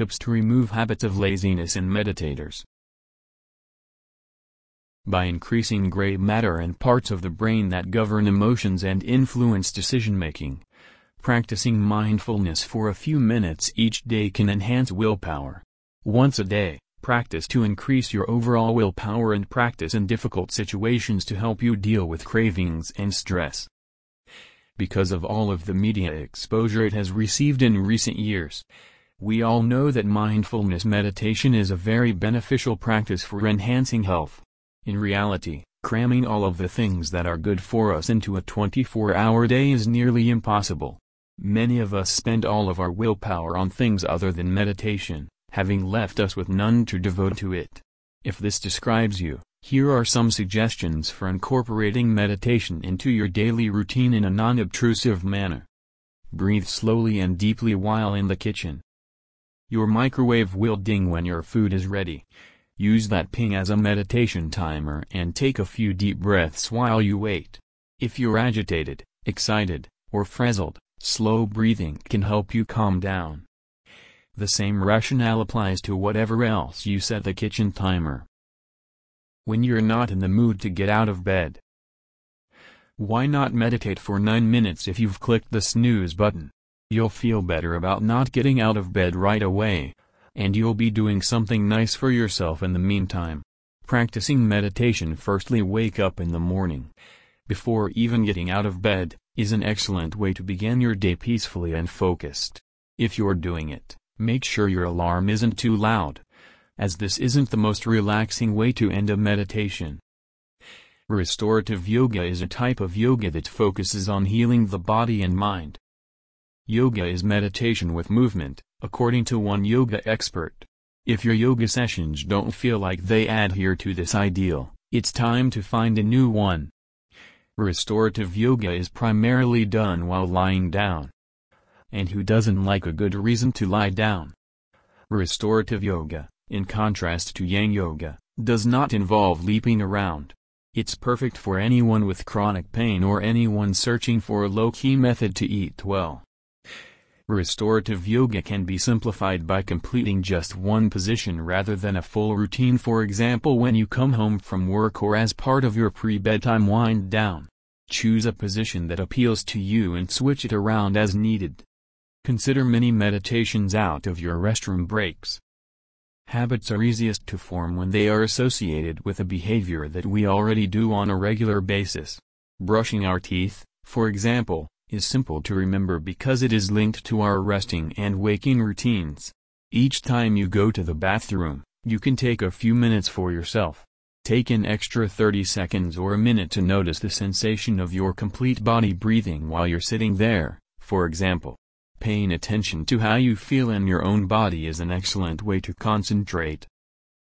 tips to remove habits of laziness in meditators. By increasing gray matter and parts of the brain that govern emotions and influence decision-making, practicing mindfulness for a few minutes each day can enhance willpower. Once a day, practice to increase your overall willpower and practice in difficult situations to help you deal with cravings and stress. Because of all of the media exposure it has received in recent years, we all know that mindfulness meditation is a very beneficial practice for enhancing health. In reality, cramming all of the things that are good for us into a 24-hour day is nearly impossible. Many of us spend all of our willpower on things other than meditation, having left us with none to devote to it. If this describes you, here are some suggestions for incorporating meditation into your daily routine in a non-obtrusive manner. Breathe slowly and deeply while in the kitchen. Your microwave will ding when your food is ready. Use that ping as a meditation timer and take a few deep breaths while you wait. If you're agitated, excited, or frazzled, slow breathing can help you calm down. The same rationale applies to whatever else you set the kitchen timer. When you're not in the mood to get out of bed, why not meditate for 9 minutes if you've clicked the snooze button? You'll feel better about not getting out of bed right away, and you'll be doing something nice for yourself in the meantime. Practicing meditation firstly wake up in the morning. Before even getting out of bed, is an excellent way to begin your day peacefully and focused. If you're doing it, make sure your alarm isn't too loud, as this isn't the most relaxing way to end a meditation. Restorative yoga is a type of yoga that focuses on healing the body and mind. Yoga is meditation with movement, according to one yoga expert. If your yoga sessions don't feel like they adhere to this ideal, it's time to find a new one. Restorative yoga is primarily done while lying down. And who doesn't like a good reason to lie down? Restorative yoga, in contrast to yang yoga, does not involve leaping around. It's perfect for anyone with chronic pain or anyone searching for a low-key method to eat well. Restorative yoga can be simplified by completing just one position rather than a full routine for example when you come home from work or as part of your pre-bedtime wind down. Choose a position that appeals to you and switch it around as needed. Consider mini meditations out of your restroom breaks. Habits are easiest to form when they are associated with a behavior that we already do on a regular basis. Brushing our teeth, for example, is simple to remember because it is linked to our resting and waking routines. Each time you go to the bathroom, you can take a few minutes for yourself. Take an extra 30 seconds or a minute to notice the sensation of your complete body breathing while you're sitting there, for example. Paying attention to how you feel in your own body is an excellent way to concentrate.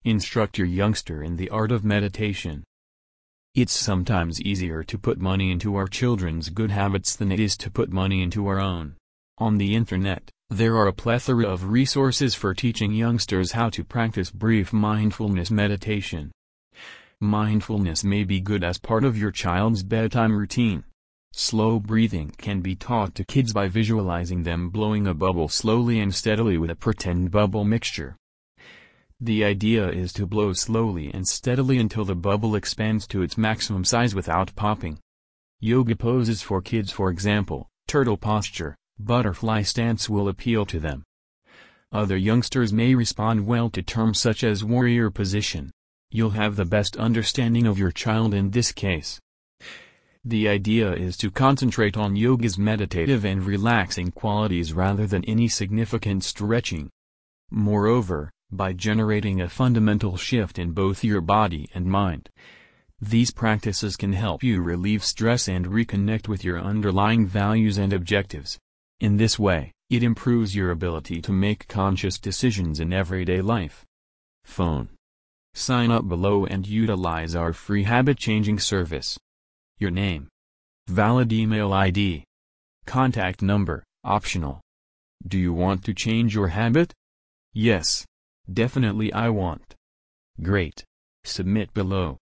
Instruct your youngster in the art of meditation. It's sometimes easier to put money into our children's good habits than it is to put money into our own. On the internet, there are a plethora of resources for teaching youngsters how to practice brief mindfulness meditation. Mindfulness may be good as part of your child's bedtime routine. Slow breathing can be taught to kids by visualizing them blowing a bubble slowly and steadily with a pretend bubble mixture. The idea is to blow slowly and steadily until the bubble expands to its maximum size without popping. Yoga poses for kids for example, turtle posture, butterfly stance will appeal to them. Other youngsters may respond well to terms such as warrior position. You'll have the best understanding of your child in this case. The idea is to concentrate on yoga's meditative and relaxing qualities rather than any significant stretching. Moreover, by generating a fundamental shift in both your body and mind. These practices can help you relieve stress and reconnect with your underlying values and objectives. In this way, it improves your ability to make conscious decisions in everyday life. Phone. Sign up below and utilize our free habit-changing service. Your name. Valid email ID. Contact number, optional. Do you want to change your habit? Yes. Definitely I want. Great. Submit below.